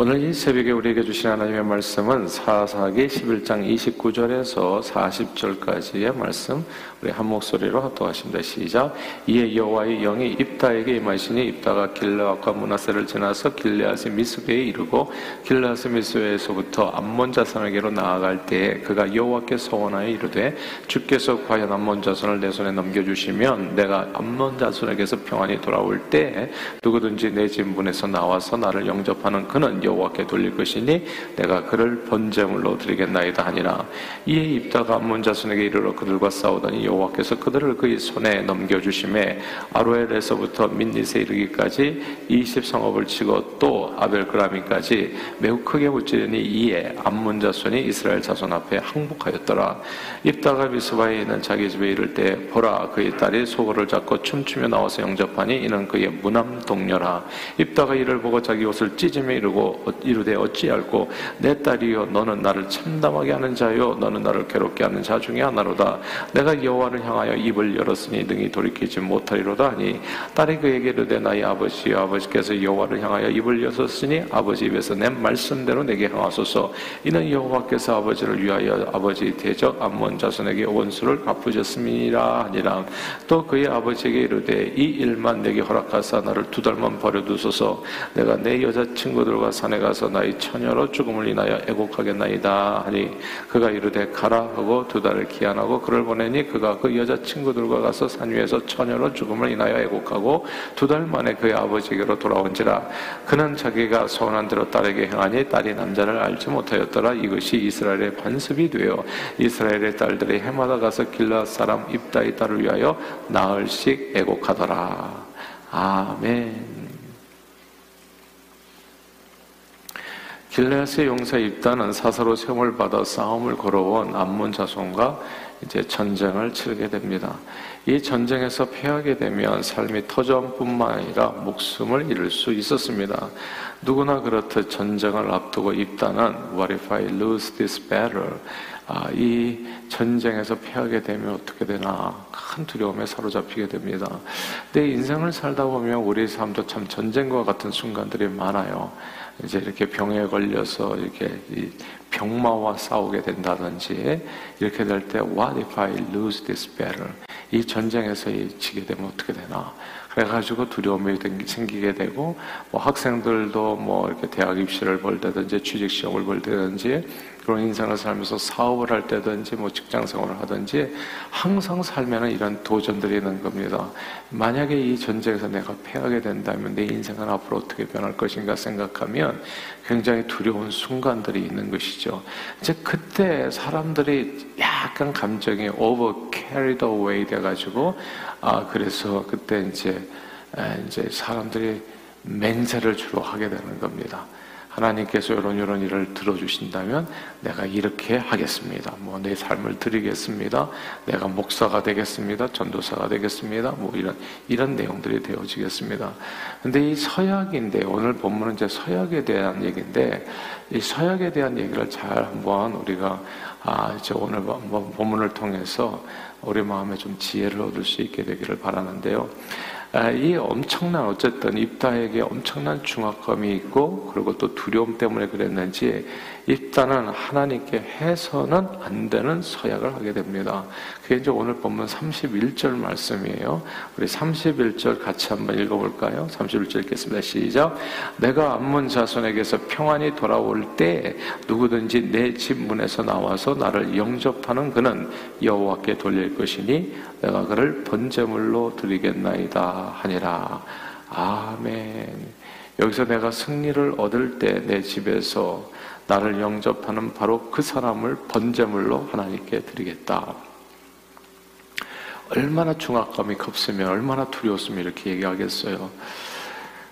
오늘 이 새벽에 우리에게 주신 하나님의 말씀은 사사기 11장 29절에서 40절까지의 말씀 우리 한 목소리로 합독하십니다. 시작. 이에 여호와의 영이 입다에게 임하시니 입다가 길르앗과 문하세를 지나서 길르앗의 미스베에 이르고 길르앗의 미스베에서부터 암몬 자손에게로 나아갈 때에 그가 여호와께 서원하여 이르되 주께서 과연 암몬 자손을 내 손에 넘겨 주시면 내가 암몬 자손에게서 평안히 돌아올 때 누구든지 내 진분에서 나와서 나를 영접하는 그는 여호와께 돌릴 것이니 내가 그를 번제물로 드리겠나이다 하니라. 이에 입다가 암몬 자손에게 이르러 그들과 싸우더니 여호와께서 그들을 그의 손에 넘겨주심에 아로엘에서부터 민니세 이르기까지 20성읍을 치고 또 아벨그라미까지 매우 크게 무찌르니 이에 암몬 자손이 이스라엘 자손 앞에 항복하였더라. 입다가 미스바에 있는 자기 집에 이를 때 보라 그의 딸이 소고를 잡고 춤추며 나와서 영접하니 이는 그의 무남 동료라. 입다가 이를 보고 자기 옷을 찢으며 이르고 이르되 어찌할꼬 내 딸이여 너는 나를 참담하게 하는 자요 너는 나를 괴롭게 하는 자 중에 하나로다. 내가 여 여호와를 향하여 입을 열었으니 능히 돌이키지 못하리로다 하니 딸이 그에게 이르되 나의 아버지여 아버지께서 여호와를 향하여 입을 열었으니 아버지 입에서 내 말씀대로 내게 향하소서. 이는 여호와께서 아버지를 위하여 아버지 대적 암몬 자손에게 원수를 갚으셨음이라 하니라. 또 그의 아버지에게 이르되 이 일만 내게 허락하사 나를 두 달만 버려두소서. 내가 내 여자친구들과 산에 가서 나의 처녀로 죽음을 인하여 애곡하겠나이다 하니 그가 이르되 가라 하고 두 달을 기한하고 그를 보내니 그가 그 여자 친구들과 가서 산 위에서 처녀로 죽음을 인하여 애곡하고 두 달 만에 그의 아버지에게로 돌아온지라. 그는 자기가 소원한 대로 딸에게 행하니 딸이 남자를 알지 못하였더라. 이것이 이스라엘의 관습이 되어 이스라엘의 딸들이 해마다 가서 길라 사람 입다의 딸을 위하여 나흘씩 애곡하더라. 아멘 길레앗의 용사 입다는 사사로 세움을 받아 싸움을 걸어온 암몬 자손과 이제 전쟁을 치르게 됩니다. 이 전쟁에서 패하게 되면 삶이 터전뿐만 아니라 목숨을 잃을 수 있었습니다. 누구나 그렇듯 전쟁을 앞두고 입다는 What if I lose this battle? 아, 이 전쟁에서 패하게 되면 어떻게 되나 큰 두려움에 사로잡히게 됩니다. 내 인생을 살다 보면 우리 삶도 참 전쟁과 같은 순간들이 많아요. 이제 이렇게 병에 걸려서 이렇게 병마와 싸우게 된다든지 이렇게 될 때 What if I lose this battle? 이 전쟁에서 지게 되면 어떻게 되나? 그래가지고 두려움이 생기게 되고 뭐 학생들도 뭐 이렇게 대학 입시를 볼 때든지 취직 시험을 볼 때든지 그런 인생을 살면서 사업을 할 때든지 뭐 직장 생활을 하든지 항상 살면은 이런 도전들이 있는 겁니다. 만약에 이 전쟁에서 내가 패하게 된다면 내 인생은 앞으로 어떻게 변할 것인가 생각하면 굉장히 두려운 순간들이 있는 것이죠. 이제 그때 사람들이 약간 감정이 over carried away 돼가지고 아 그래서 그때 이제 이제 사람들이 맹세를 주로 하게 되는 겁니다. 하나님께서 이런 이런 일을 들어주신다면 내가 이렇게 하겠습니다. 뭐 내 삶을 드리겠습니다. 내가 목사가 되겠습니다. 전도사가 되겠습니다. 뭐 이런 이런 내용들이 되어지겠습니다. 근데 이 서약인데 오늘 본문은 이제 서약에 대한 얘기인데 이 서약에 대한 얘기를 잘 한번 우리가 아 이제 오늘 본문을 통해서 우리 마음에 좀 지혜를 얻을 수 있게 되기를 바라는데요. 아, 이 엄청난 어쨌든 입다에게 엄청난 중압감이 있고 그리고 또 두려움 때문에 그랬는지 입다는 하나님께 해서는 안 되는 서약을 하게 됩니다. 그게 이제 오늘 본문 31절 말씀이에요. 우리 31절 같이 한번 읽어볼까요? 31절 읽겠습니다. 시작. 내가 암몬 자손에게서 평안히 돌아올 때 누구든지 내 집 문에서 나와서 나를 영접하는 그는 여호와께 돌릴 것이니 내가 그를 번제물로 드리겠나이다 하니라. 아멘. 여기서 내가 승리를 얻을 때 내 집에서 나를 영접하는 바로 그 사람을 번제물로 하나님께 드리겠다. 얼마나 중압감이 컸으면 얼마나 두려웠으면 이렇게 얘기하겠어요.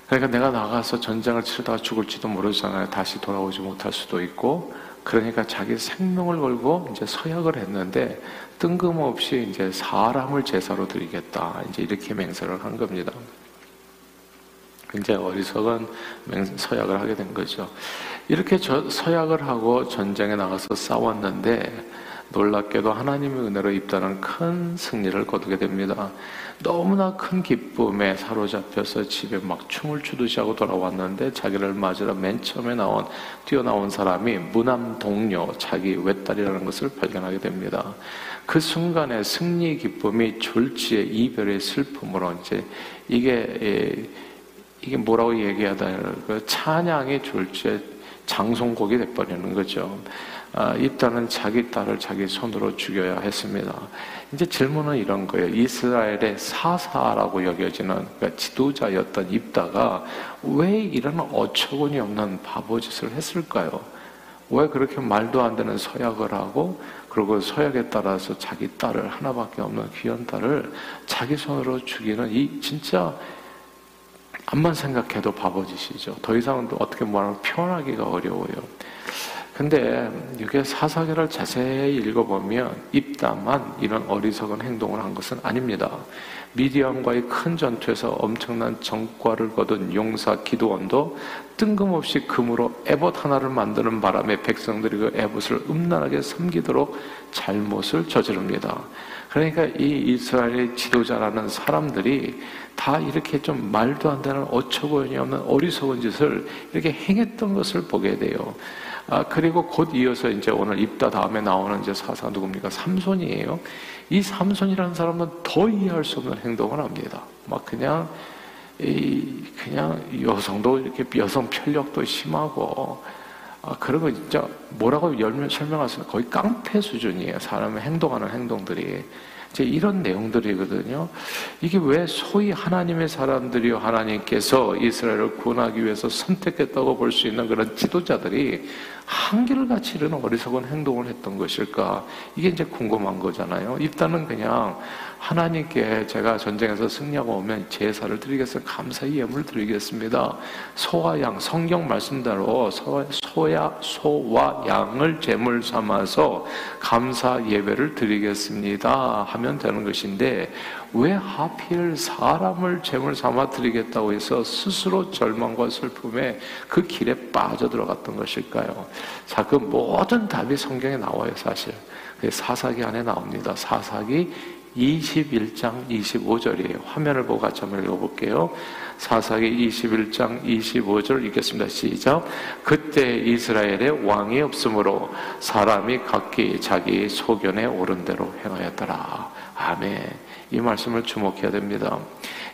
그러니까 내가 나가서 전쟁을 치르다가 죽을지도 모르잖아요. 다시 돌아오지 못할 수도 있고. 그러니까 자기 생명을 걸고 이제 서약을 했는데 뜬금없이 이제 사람을 제사로 드리겠다. 이제 이렇게 맹세를 한 겁니다. 굉장히 어리석은 서약을 하게 된 거죠. 이렇게 서약을 하고 전쟁에 나가서 싸웠는데 놀랍게도 하나님의 은혜로 입다는 큰 승리를 거두게 됩니다. 너무나 큰 기쁨에 사로잡혀서 집에 막 춤을 추듯이 하고 돌아왔는데 자기를 맞으러 맨 처음에 나온 뛰어나온 사람이 무남 동료 자기 외딸이라는 것을 발견하게 됩니다. 그 순간에 승리 기쁨이 졸지의 이별의 슬픔으로 이제 이게 예, 이게 뭐라고 얘기하다 그 찬양의 졸지의 장송곡이 돼버리는 거죠. 아, 입다는 자기 딸을 자기 손으로 죽여야 했습니다. 이제 질문은 이런 거예요. 이스라엘의 사사라고 여겨지는 그러니까 지도자였던 입다가 왜 이런 어처구니 없는 바보짓을 했을까요? 왜 그렇게 말도 안 되는 서약을 하고 그리고 서약에 따라서 자기 딸을 하나밖에 없는 귀한 딸을 자기 손으로 죽이는 이 진짜 암만 생각해도 바보짓이죠. 더 이상은 어떻게 말하면 표현하기가 어려워요. 근데 이게 사사기를 자세히 읽어보면 입다만 이런 어리석은 행동을 한 것은 아닙니다. 미디안과의 큰 전투에서 엄청난 정과를 거둔 용사 기도원도 뜬금없이 금으로 에봇 하나를 만드는 바람에 백성들이 그 에봇을 음란하게 섬기도록 잘못을 저지릅니다. 그러니까 이 이스라엘의 지도자라는 사람들이 다 이렇게 좀 말도 안 되는 어처구니 없는 어리석은 짓을 이렇게 행했던 것을 보게 돼요. 아, 그리고 곧 이어서 이제 오늘 입다 다음에 나오는 이제 사사 누굽니까? 삼손이에요. 이 삼손이라는 사람은 더 이해할 수 없는 행동을 합니다. 막 그냥, 이, 그냥 여성도 이렇게 여성 편력도 심하고, 아, 그런 거 진짜 뭐라고 설명할 수는 거의 깡패 수준이에요. 사람의 행동하는 행동들이. 이제 이런 내용들이거든요. 이게 왜 소위 하나님의 사람들이요 하나님께서 이스라엘을 구원하기 위해서 선택했다고 볼 수 있는 그런 지도자들이 한결같이 이런 어리석은 행동을 했던 것일까? 이게 이제 궁금한 거잖아요. 일단은 그냥 하나님께 제가 전쟁에서 승리하고 오면 제사를 드리겠습니다. 감사의 예물을 드리겠습니다. 소와 양, 성경 말씀대로 소야, 소와 양을 제물 삼아서 감사 예배를 드리겠습니다. 하면 되는 것인데, 왜 하필 사람을 제물 삼아 드리겠다고 해서 스스로 절망과 슬픔에 그 길에 빠져 들어갔던 것일까요? 자, 그 모든 답이 성경에 나와요, 사실. 사사기 안에 나옵니다. 사사기 21장 25절이에요. 화면을 보고 같이 한번 읽어볼게요. 사사기 21장 25절 읽겠습니다. 시작. 그때 이스라엘에 왕이 없으므로 사람이 각기 자기 소견에 오른 대로 행하였더라. 아멘. 이 말씀을 주목해야 됩니다.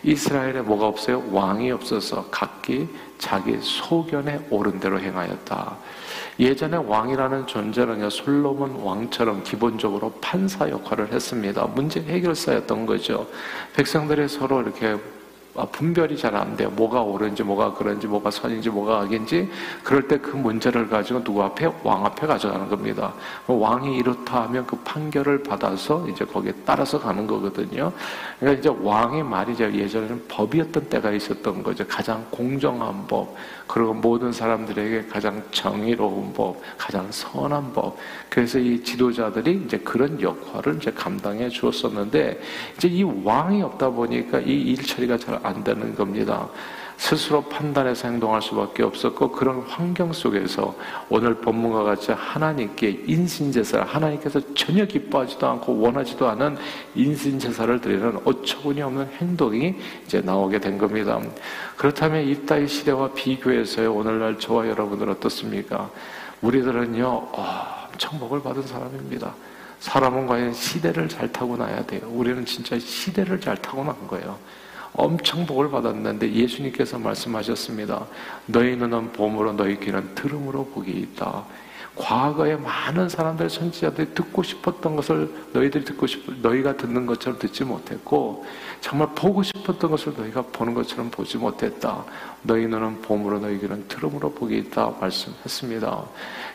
이스라엘에 뭐가 없어요? 왕이 없어서 각기 자기 소견에 오른 대로 행하였다. 예전에 왕이라는 존재는 솔로몬 왕처럼 기본적으로 판사 역할을 했습니다. 문제 해결사였던 거죠. 백성들이 서로 이렇게 아, 분별이 잘 안 돼요. 뭐가 옳은지, 뭐가 그런지, 뭐가 선인지, 뭐가 악인지. 그럴 때 그 문제를 가지고 누구 앞에? 왕 앞에 가져가는 겁니다. 왕이 이렇다 하면 그 판결을 받아서 이제 거기에 따라서 가는 거거든요. 그러니까 이제 왕의 말이 제 예전에는 법이었던 때가 있었던 거죠. 가장 공정한 법, 그리고 모든 사람들에게 가장 정의로운 법, 가장 선한 법. 그래서 이 지도자들이 이제 그런 역할을 이제 감당해 주었었는데, 이제 이 왕이 없다 보니까 이 일 처리가 잘안 되는 겁니다. 스스로 판단해서 행동할 수밖에 없었고 그런 환경 속에서 오늘 본문과 같이 하나님께 인신제사 하나님께서 전혀 기뻐하지도 않고 원하지도 않은 인신제사를 드리는 어처구니 없는 행동이 이제 나오게 된 겁니다. 그렇다면 이따의 시대와 비교해서 오늘날 저와 여러분들 어떻습니까? 우리들은요 어, 엄청 복을 받은 사람입니다. 사람은 과연 시대를 잘 타고 나야 돼요. 우리는 진짜 시대를 잘 타고 난 거예요. 엄청 복을 받았는데 예수님께서 말씀하셨습니다. 너희 눈은 봄으로 너희 귀는 들음으로 복이 있다. 과거에 많은 사람들 선지자들이 듣고 싶었던 것을 너희들이 듣고 싶 너희가 듣는 것처럼 듣지 못했고 정말 보고 싶었던 것을 너희가 보는 것처럼 보지 못했다. 너희 눈은 봄으로 너희 귀는 들음으로 복이 있다 말씀했습니다.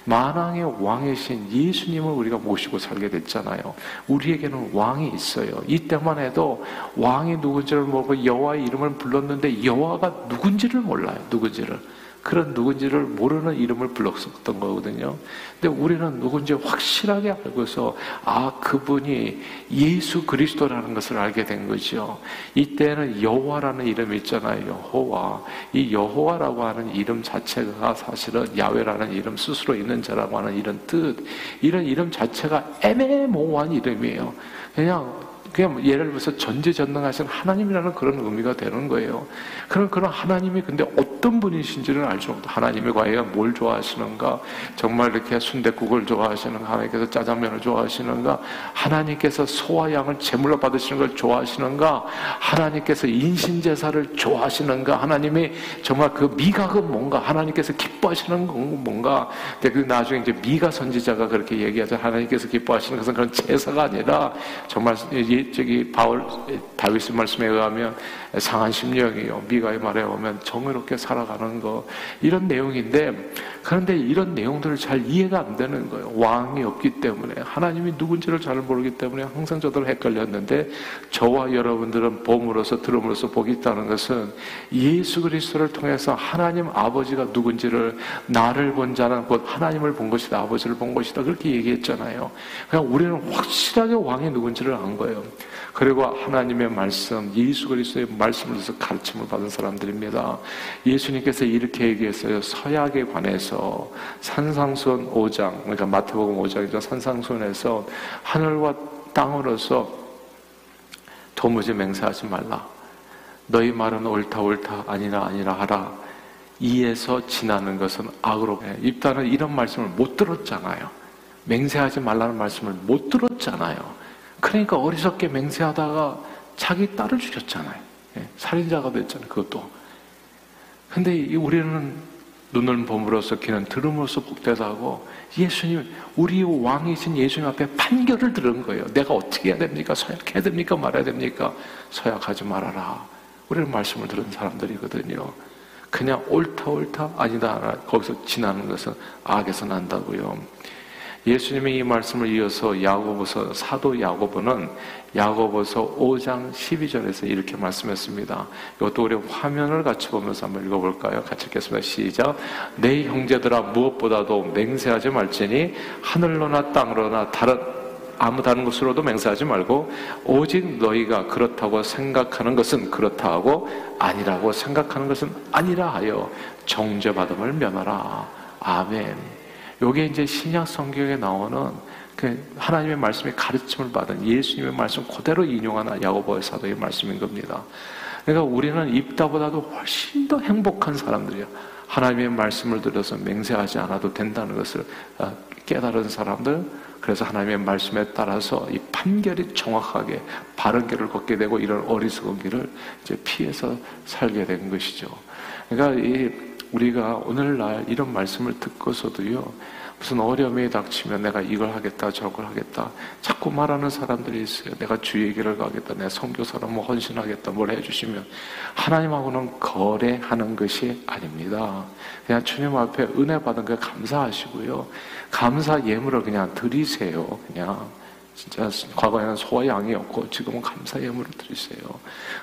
만왕의 왕이신 예수님을 우리가 모시고 살게 됐잖아요. 우리에게는 왕이 있어요. 이때만 해도 왕이 누군지를 모르고 여호와의 이름을 불렀는데 여호와가 누군지를 몰라요. 누군지를. 그런 누군지를 모르는 이름을 불렀었던 거거든요. 근데 우리는 누군지 확실하게 알고서 아 그분이 예수 그리스도라는 것을 알게 된 거죠. 이때는 여호와라는 이름이 있잖아요. 여호와. 이 여호와라고 하는 이름 자체가 사실은 야외라는 이름 스스로 있는 자라고 하는 이런 뜻 이런 이름 자체가 애매모호한 이름이에요. 그냥 그냥 예를 들어서 전지전능하신 하나님이라는 그런 의미가 되는 거예요. 그런 그런 하나님이 근데 어떤 분이신지를 알죠. 하나님이 과연 뭘 좋아하시는가? 정말 이렇게 순대국을 좋아하시는가? 하나님께서 짜장면을 좋아하시는가? 하나님께서 소와 양을 제물로 받으시는 걸 좋아하시는가? 하나님께서 인신 제사를 좋아하시는가? 하나님이 정말 그 미각은 뭔가? 하나님께서 기뻐하시는 건 뭔가? 그 나중에 이제 미가 선지자가 그렇게 얘기하죠. 하나님께서 기뻐하시는 것은 그런 제사가 아니라 정말 저기 바울 다윗의 말씀에 의하면 상한 심령이요 미가의 말에 오면 정의롭게 살아가는 거 이런 내용인데 그런데 이런 내용들을 잘 이해가 안 되는 거예요. 왕이 없기 때문에 하나님이 누군지를 잘 모르기 때문에 항상 저들 헷갈렸는데 저와 여러분들은 봄으로서 들음으로써 복이 있다는 것은 예수 그리스도를 통해서 하나님 아버지가 누군지를 나를 본 자는 곧 하나님을 본 것이다 아버지를 본 것이다 그렇게 얘기했잖아요. 그냥 우리는 확실하게 왕이 누군지를 안 거예요. 그리고 하나님의 말씀, 예수 그리스도의 말씀을 통해서 가르침을 받은 사람들입니다. 예수님께서 이렇게 얘기했어요. 서약에 관해서 산상수원 5장, 그러니까 마태복음 5장이죠. 산상수원에서 하늘과 땅으로서 도무지 맹세하지 말라. 너희 말은 옳다 옳다 아니라 아니라 하라. 이에서 지나는 것은 악으로 입다는 이런 말씀을 못 들었잖아요. 맹세하지 말라는 말씀을 못 들었잖아요. 그러니까 어리석게 맹세하다가 자기 딸을 죽였잖아요. 예, 살인자가 됐잖아요. 그것도. 근데 우리는 눈을 봄으로써 귀는 들음으로써 복되다고 예수님, 우리 왕이신 예수님 앞에 판결을 들은 거예요. 내가 어떻게 해야 됩니까? 서약해야 됩니까? 말해야 됩니까? 서약하지 말아라. 우리는 말씀을 들은 사람들이거든요. 그냥 옳다 옳다 아니다 거기서 지나는 것은 악에서 난다고요. 예수님의 이 말씀을 이어서 야고보서 사도 야고보는 야고보서 5장 12절에서 이렇게 말씀했습니다. 이것도 우리 화면을 같이 보면서 한번 읽어볼까요? 같이 읽겠습니다. 시작. 내 형제들아 무엇보다도 맹세하지 말지니 하늘로나 땅으로나 다른 아무 다른 것으로도 맹세하지 말고 오직 너희가 그렇다고 생각하는 것은 그렇다 하고 아니라고 생각하는 것은 아니라 하여 정죄받음을 면하라. 아멘. 요게 이제 신약 성경에 나오는 그 하나님의 말씀에 가르침을 받은 예수님의 말씀 그대로 인용하는 야고보의 사도의 말씀인 겁니다. 그러니까 우리는 입다보다도 훨씬 더 행복한 사람들이야. 하나님의 말씀을 들어서 맹세하지 않아도 된다는 것을 어, 깨달은 사람들, 그래서 하나님의 말씀에 따라서 이 판결이 정확하게 바른 길을 걷게 되고 이런 어리석은 길을 이제 피해서 살게 된 것이죠. 그러니까 이 우리가 오늘날 이런 말씀을 듣고서도요, 무슨 어려움이 닥치면 내가 이걸 하겠다, 저걸 하겠다. 자꾸 말하는 사람들이 있어요. 내가 주의 길을 가겠다, 내가 성교사로 뭐 헌신하겠다, 뭘 해주시면. 하나님하고는 거래하는 것이 아닙니다. 그냥 주님 앞에 은혜 받은 거 감사하시고요. 감사 예물을 그냥 드리세요. 그냥. 진짜 과거에는 소와 양이었고 지금은 감사 예물을 드리세요.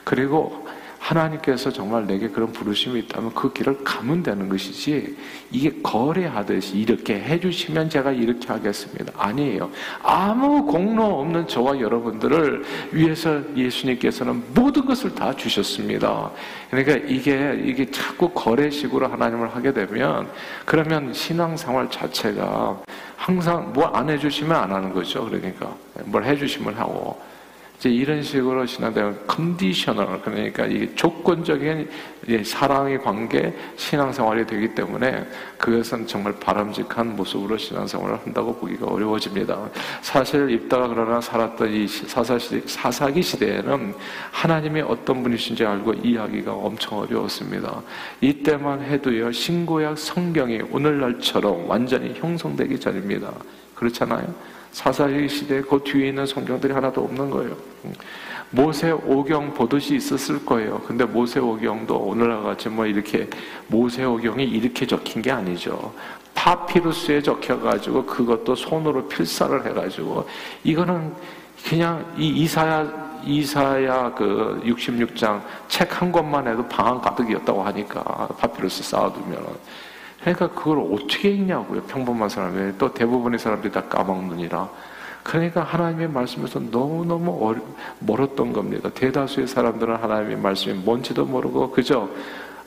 그리고 하나님께서 정말 내게 그런 부르심이 있다면 그 길을 가면 되는 것이지 이게 거래하듯이 이렇게 해주시면 제가 이렇게 하겠습니다. 아니에요. 아무 공로 없는 저와 여러분들을 위해서 예수님께서는 모든 것을 다 주셨습니다. 그러니까 이게 이게 자꾸 거래식으로 하나님을 하게 되면 그러면 신앙생활 자체가 항상 뭐 안 해주시면 안 하는 거죠. 그러니까 뭘 해주시면 하고 이제 이런 식으로 신앙되면 컨디셔널 그러니까 이게 조건적인 사랑의 관계 신앙생활이 되기 때문에 그것은 정말 바람직한 모습으로 신앙생활을 한다고 보기가 어려워집니다. 사실 입다가 그러나 살았던 이 사사시, 사사기 시대에는 하나님이 어떤 분이신지 알고 이해하기가 엄청 어려웠습니다. 이때만 해도요 신고약 성경이 오늘날처럼 완전히 형성되기 전입니다. 그렇잖아요. 사사기 시대 그 뒤에 있는 성경들이 하나도 없는 거예요. 모세 오경 보듯이 있었을 거예요. 근데 모세 오경도 오늘과 같이 뭐 이렇게 모세 오경이 이렇게 적힌 게 아니죠. 파피루스에 적혀가지고 그것도 손으로 필사를 해가지고 이거는 그냥 이 이사야 이사야 그 66장 책 한 권만 해도 방안 가득이었다고 하니까 파피루스 쌓아두면 그러니까 그걸 어떻게 읽냐고요 평범한 사람이. 또 대부분의 사람들이 다 까먹느니라. 그러니까 하나님의 말씀에서 너무너무 멀었던 겁니다. 대다수의 사람들은 하나님의 말씀이 뭔지도 모르고 그저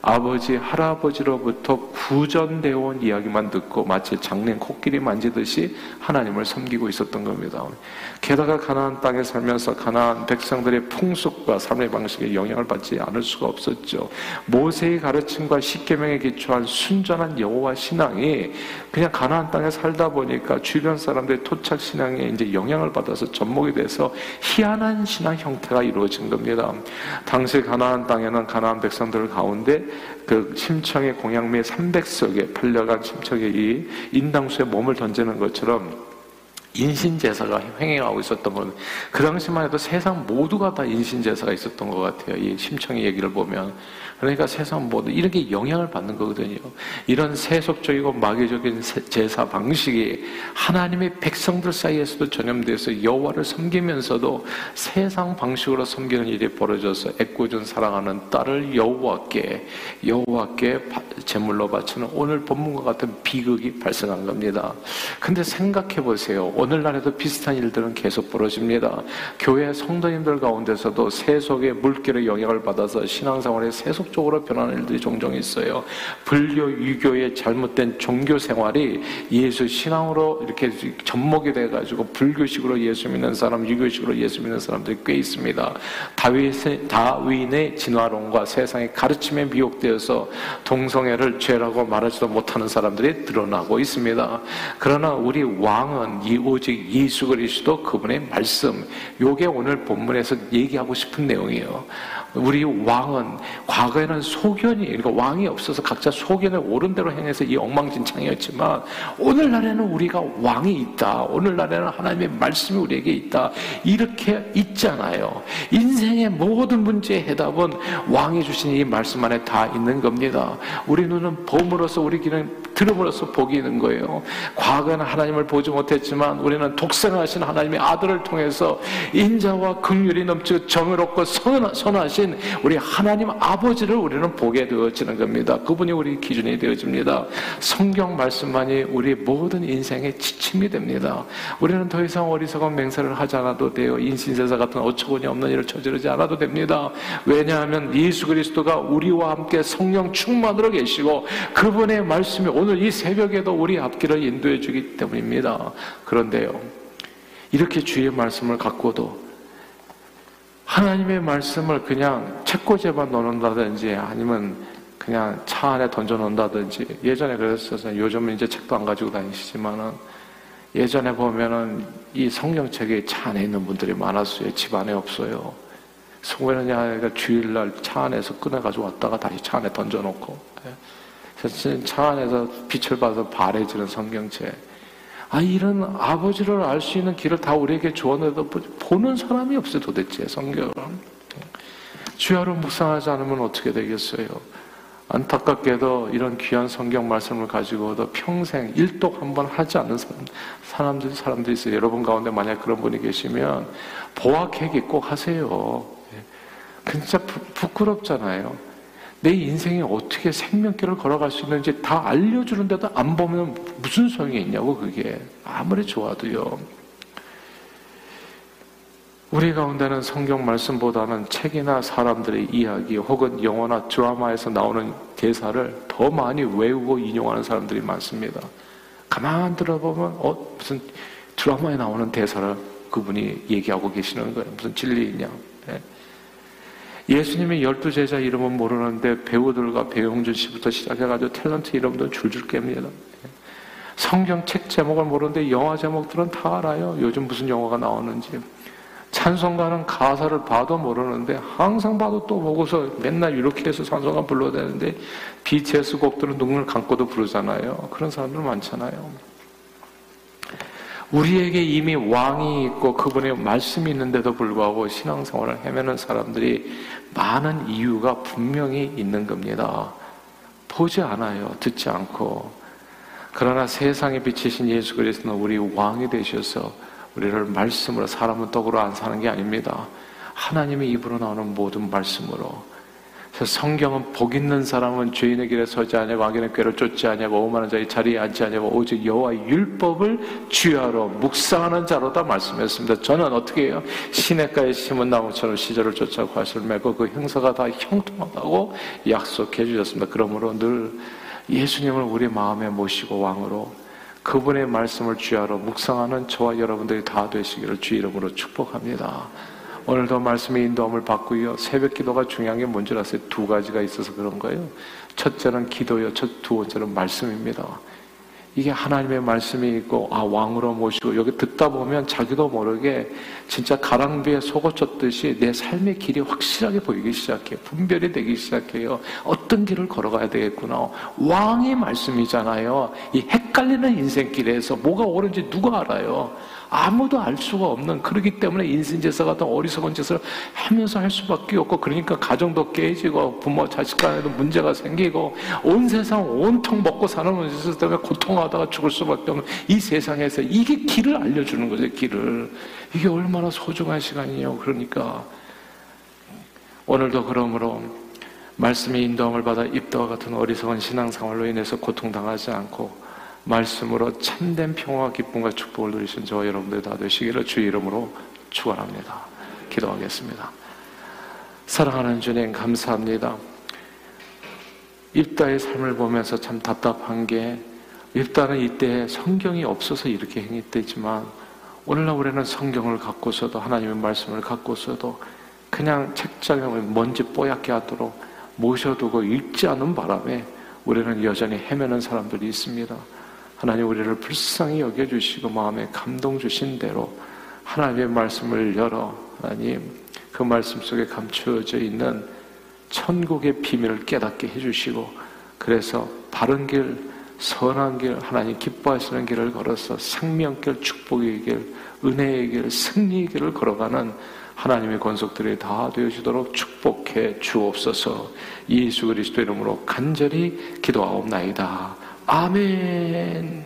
아버지, 할아버지로부터 구전되어 온 이야기만 듣고 마치 장낸 코끼리 만지듯이 하나님을 섬기고 있었던 겁니다. 게다가 가나안 땅에 살면서 가나안 백성들의 풍속과 삶의 방식에 영향을 받지 않을 수가 없었죠. 모세의 가르침과 십계명에 기초한 순전한 여호와 신앙이 그냥 가나안 땅에 살다 보니까 주변 사람들의 토착 신앙에 이제 영향을 받아서 접목이 돼서 희한한 신앙 형태가 이루어진 겁니다. 당시 가나안 땅에는 가나안 백성들 가운데 그 심청의 공양미 300석에 팔려간 심청의 이 인당수에 몸을 던지는 것처럼 인신제사가 횡행하고 있었던 건, 그 당시만 해도 세상 모두가 다 인신제사가 있었던 것 같아요. 이 심청의 얘기를 보면. 그러니까 세상 모두 이렇게 영향을 받는 거거든요. 이런 세속적이고 마귀적인 제사 방식이 하나님의 백성들 사이에서도 전염돼서 여호와를 섬기면서도 세상 방식으로 섬기는 일이 벌어져서 애꿎은 사랑하는 딸을 여호와께 여호와께 제물로 바치는 오늘 본문과 같은 비극이 발생한 겁니다. 근데 생각해 보세요. 오늘날에도 비슷한 일들은 계속 벌어집니다. 교회 성도님들 가운데서도 세속의 물결의 영향을 받아서 신앙생활에 세속 세속적으로 변하는 일들이 종종 있어요. 불교, 유교의 잘못된 종교 생활이 예수 신앙으로 이렇게 접목이 돼가지고 불교식으로 예수 믿는 사람, 유교식으로 예수 믿는 사람들이 꽤 있습니다. 다윗의, 다윈의 진화론과 세상의 가르침에 미혹되어서 동성애를 죄라고 말하지도 못하는 사람들이 드러나고 있습니다. 그러나 우리 왕은 이 오직 예수 그리스도 그분의 말씀, 요게 오늘 본문에서 얘기하고 싶은 내용이에요. 우리 왕은 과거에는 소견이 그러니까 왕이 없어서 각자 소견에 옳은 대로 행해서 이 엉망진창이었지만 오늘날에는 우리가 왕이 있다. 오늘날에는 하나님의 말씀이 우리에게 있다. 이렇게 있잖아요. 인생의 모든 문제의 해답은 왕이 주신 이 말씀 안에 다 있는 겁니다. 우리 눈은 봄으로서 우리 귀는 들음으로써 복이 있는 거예요. 과거에는 하나님을 보지 못했지만 우리는 독생하신 하나님의 아들을 통해서 인자와 긍휼이 넘치고 정의롭고 선하신 우리 하나님 아버지를 우리는 보게 되어지는 겁니다. 그분이 우리 기준이 되어집니다. 성경 말씀만이 우리 모든 인생의 지침이 됩니다. 우리는 더 이상 어리석은 맹세를 하지 않아도 돼요. 인신세사 같은 어처구니 없는 일을 저지르지 않아도 됩니다. 왜냐하면 예수 그리스도가 우리와 함께 성령 충만으로 계시고 그분의 말씀이 오늘 이 새벽에도 우리 앞길을 인도해 주기 때문입니다. 그런데요, 이렇게 주의 말씀을 갖고도 하나님의 말씀을 그냥 책꽂이에만 넣는다든지 아니면 그냥 차 안에 던져 놓는다든지 예전에 그랬었어요. 요즘은 이제 책도 안 가지고 다니시지만은 예전에 보면은 이 성경책이 차 안에 있는 분들이 많았어요. 집 안에 없어요. 아니라 주일날 차 안에서 꺼내가지고 왔다가 다시 차 안에 던져놓고. 예. 차 안에서 빛을 받아 바래지는 성경책. 아, 이런 아버지를 알 수 있는 길을 다 우리에게 주었는데도 보는 사람이 없어요, 도대체, 성경을. 주야로 묵상하지 않으면 어떻게 되겠어요? 안타깝게도 이런 귀한 성경 말씀을 가지고도 평생 일독 한 번 하지 않는 사람, 사람들, 사람들이 있어요. 여러분 가운데 만약 그런 분이 계시면 보아케기 꼭 하세요. 예. 진짜 부, 부끄럽잖아요. 내 인생에 어떻게 생명길을 걸어갈 수 있는지 다 알려주는데도 안 보면 무슨 소용이 있냐고 그게 아무리 좋아도요. 우리 가운데는 성경 말씀보다는 책이나 사람들의 이야기 혹은 영화나 드라마에서 나오는 대사를 더 많이 외우고 인용하는 사람들이 많습니다. 가만 들어보면 어 무슨 드라마에 나오는 대사를 그분이 얘기하고 계시는 거예요. 무슨 진리 있냐. 네. 예수님의 열두 제자 이름은 모르는데 배우들과 배용준 씨부터 시작해가지고 탤런트 이름도 줄줄 깹니다. 성경 책 제목을 모르는데 영화 제목들은 다 알아요. 요즘 무슨 영화가 나오는지. 찬송가는 가사를 봐도 모르는데 항상 봐도 또 보고서 맨날 이렇게 해서 찬송가 불러야 되는데 BTS 곡들은 눈을 감고도 부르잖아요. 그런 사람들 많잖아요. 우리에게 이미 왕이 있고 그분의 말씀이 있는데도 불구하고 신앙생활을 헤매는 사람들이 많은 이유가 분명히 있는 겁니다. 보지 않아요. 듣지 않고. 그러나 세상에 비치신 예수 그리스도는 우리 왕이 되셔서 우리를 말씀으로 사람은 떡으로 안 사는 게 아닙니다. 하나님의 입으로 나오는 모든 말씀으로 성경은 복 있는 사람은 죄인의 길에 서지 아니하고 악인의 꾀를 쫓지 아니하고 오만한 자의 자리에 앉지 아니하고 오직 여호와의 율법을 주야로 묵상하는 자로다 말씀했습니다. 저는 어떻게 해요? 시냇가에 심은 나무처럼 시절을 쫓아 과실을 메고 그 형사가 다 형통하다고 약속해 주셨습니다. 그러므로 늘 예수님을 우리 마음에 모시고 왕으로 그분의 말씀을 주야로 묵상하는 저와 여러분들이 다 되시기를 주 이름으로 축복합니다. 오늘도 말씀의 인도함을 받고요. 새벽 기도가 중요한 게 뭔지 아세요? 두 가지가 있어서 그런 거예요. 첫째는 기도요. 첫 두 번째는 말씀입니다. 이게 하나님의 말씀이 있고 아 왕으로 모시고 여기 듣다 보면 자기도 모르게 진짜 가랑비에 속어 쳤듯이 내 삶의 길이 확실하게 보이기 시작해요. 분별이 되기 시작해요. 어떤 길을 걸어가야 되겠구나. 왕의 말씀이잖아요. 이 헷갈리는 인생길에서 뭐가 옳은지 누가 알아요? 아무도 알 수가 없는 그러기 때문에 인신제사 같은 어리석은 짓을 하면서 할 수밖에 없고 그러니까 가정도 깨지고 부모 자식 간에도 문제가 생기고 온 세상 온통 먹고 사는 문제 때문에 고통하다가 죽을 수밖에 없는 이 세상에서 이게 길을 알려주는 거죠 길을. 이게 얼마나 소중한 시간이에요. 그러니까 오늘도 그러므로 말씀의 인도함을 받아 입다와 같은 어리석은 신앙생활로 인해서 고통당하지 않고 말씀으로 참된 평화와 기쁨과 축복을 누리신 저와 여러분들 다 되시기를 주 이름으로 축원합니다. 기도하겠습니다. 사랑하는 주님 감사합니다. 입다의 삶을 보면서 참 답답한 게 입다는 이때 성경이 없어서 이렇게 행했대지만 오늘날 우리는 성경을 갖고서도 하나님의 말씀을 갖고서도 그냥 책장에 먼지 뽀얗게 하도록 모셔두고 읽지 않은 바람에 우리는 여전히 헤매는 사람들이 있습니다. 하나님 우리를 불쌍히 여겨주시고 마음에 감동 주신 대로 하나님의 말씀을 열어 하나님 그 말씀 속에 감추어져 있는 천국의 비밀을 깨닫게 해주시고 그래서 바른 길, 선한 길, 하나님 기뻐하시는 길을 걸어서 생명길, 축복의 길, 은혜의 길, 승리의 길을 걸어가는 하나님의 권속들이 다 되어지도록 축복해 주옵소서 예수 그리스도 이름으로 간절히 기도하옵나이다. 아멘.